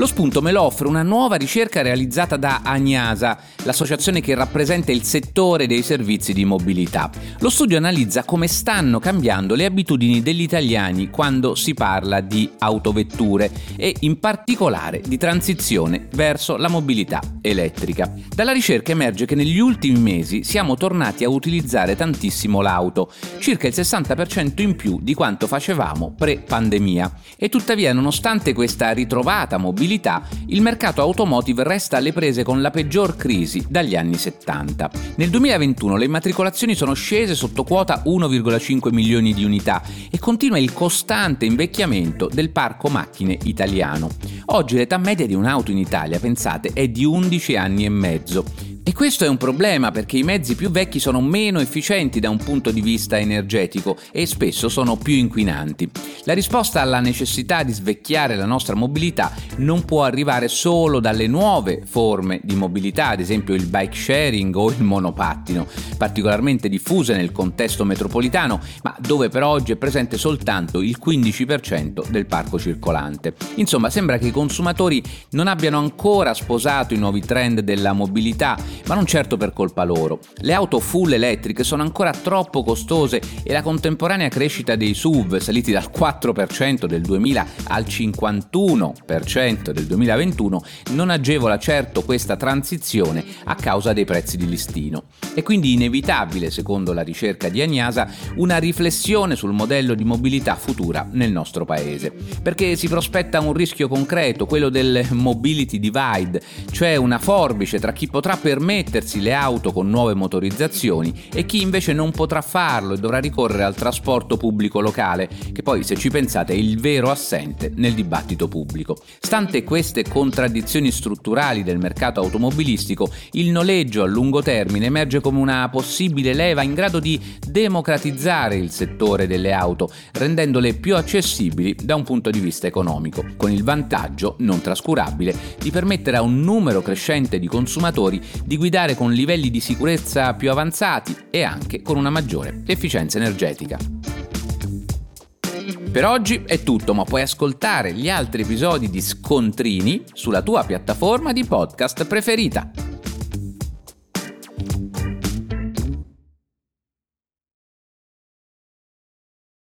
lo spunto me lo offre una nuova ricerca realizzata da Agnasa, l'associazione che rappresenta il settore dei servizi di mobilità. Lo studio analizza come stanno cambiando le abitudini degli italiani quando si parla di autovetture e in particolare di transizione verso la mobilità elettrica. Dalla ricerca emerge che negli ultimi mesi siamo tornati a utilizzare tantissimo l'auto, circa il 60% in più di quanto facevamo pre-pandemia. E tuttavia, nonostante questa ritrovata mobilità, mobilità, il mercato automotive resta alle prese con la peggior crisi dagli anni 70. Nel 2021 le immatricolazioni sono scese sotto quota 1,5 milioni di unità e continua il costante invecchiamento del parco macchine italiano. Oggi l'età media di un'auto in Italia, pensate, è di 11 anni e mezzo. E questo è un problema perché i mezzi più vecchi sono meno efficienti da un punto di vista energetico e spesso sono più inquinanti. La risposta alla necessità di svecchiare la nostra mobilità non può arrivare solo dalle nuove forme di mobilità, ad esempio il bike sharing o il monopattino, particolarmente diffuse nel contesto metropolitano, ma dove per oggi è presente soltanto il 15% del parco circolante. Insomma, sembra che i consumatori non abbiano ancora sposato i nuovi trend della mobilità ma non certo per colpa loro. Le auto full elettriche sono ancora troppo costose e la contemporanea crescita dei SUV, saliti dal 4% del 2000 al 51% del 2021, non agevola certo questa transizione a causa dei prezzi di listino. È quindi inevitabile, secondo la ricerca di Agnasa, una riflessione sul modello di mobilità futura nel nostro paese, perché si prospetta un rischio concreto, quello del mobility divide, cioè una forbice tra chi potrà permettere permettersi le auto con nuove motorizzazioni e chi invece non potrà farlo e dovrà ricorrere al trasporto pubblico locale, che poi se ci pensate è il vero assente nel dibattito pubblico. Stante queste contraddizioni strutturali del mercato automobilistico, il noleggio a lungo termine emerge come una possibile leva in grado di democratizzare il settore delle auto, rendendole più accessibili da un punto di vista economico, con il vantaggio non trascurabile di permettere a un numero crescente di consumatori di guidare con livelli di sicurezza più avanzati e anche con una maggiore efficienza energetica. Per oggi è tutto, ma puoi ascoltare gli altri episodi di Scontrini sulla tua piattaforma di podcast preferita.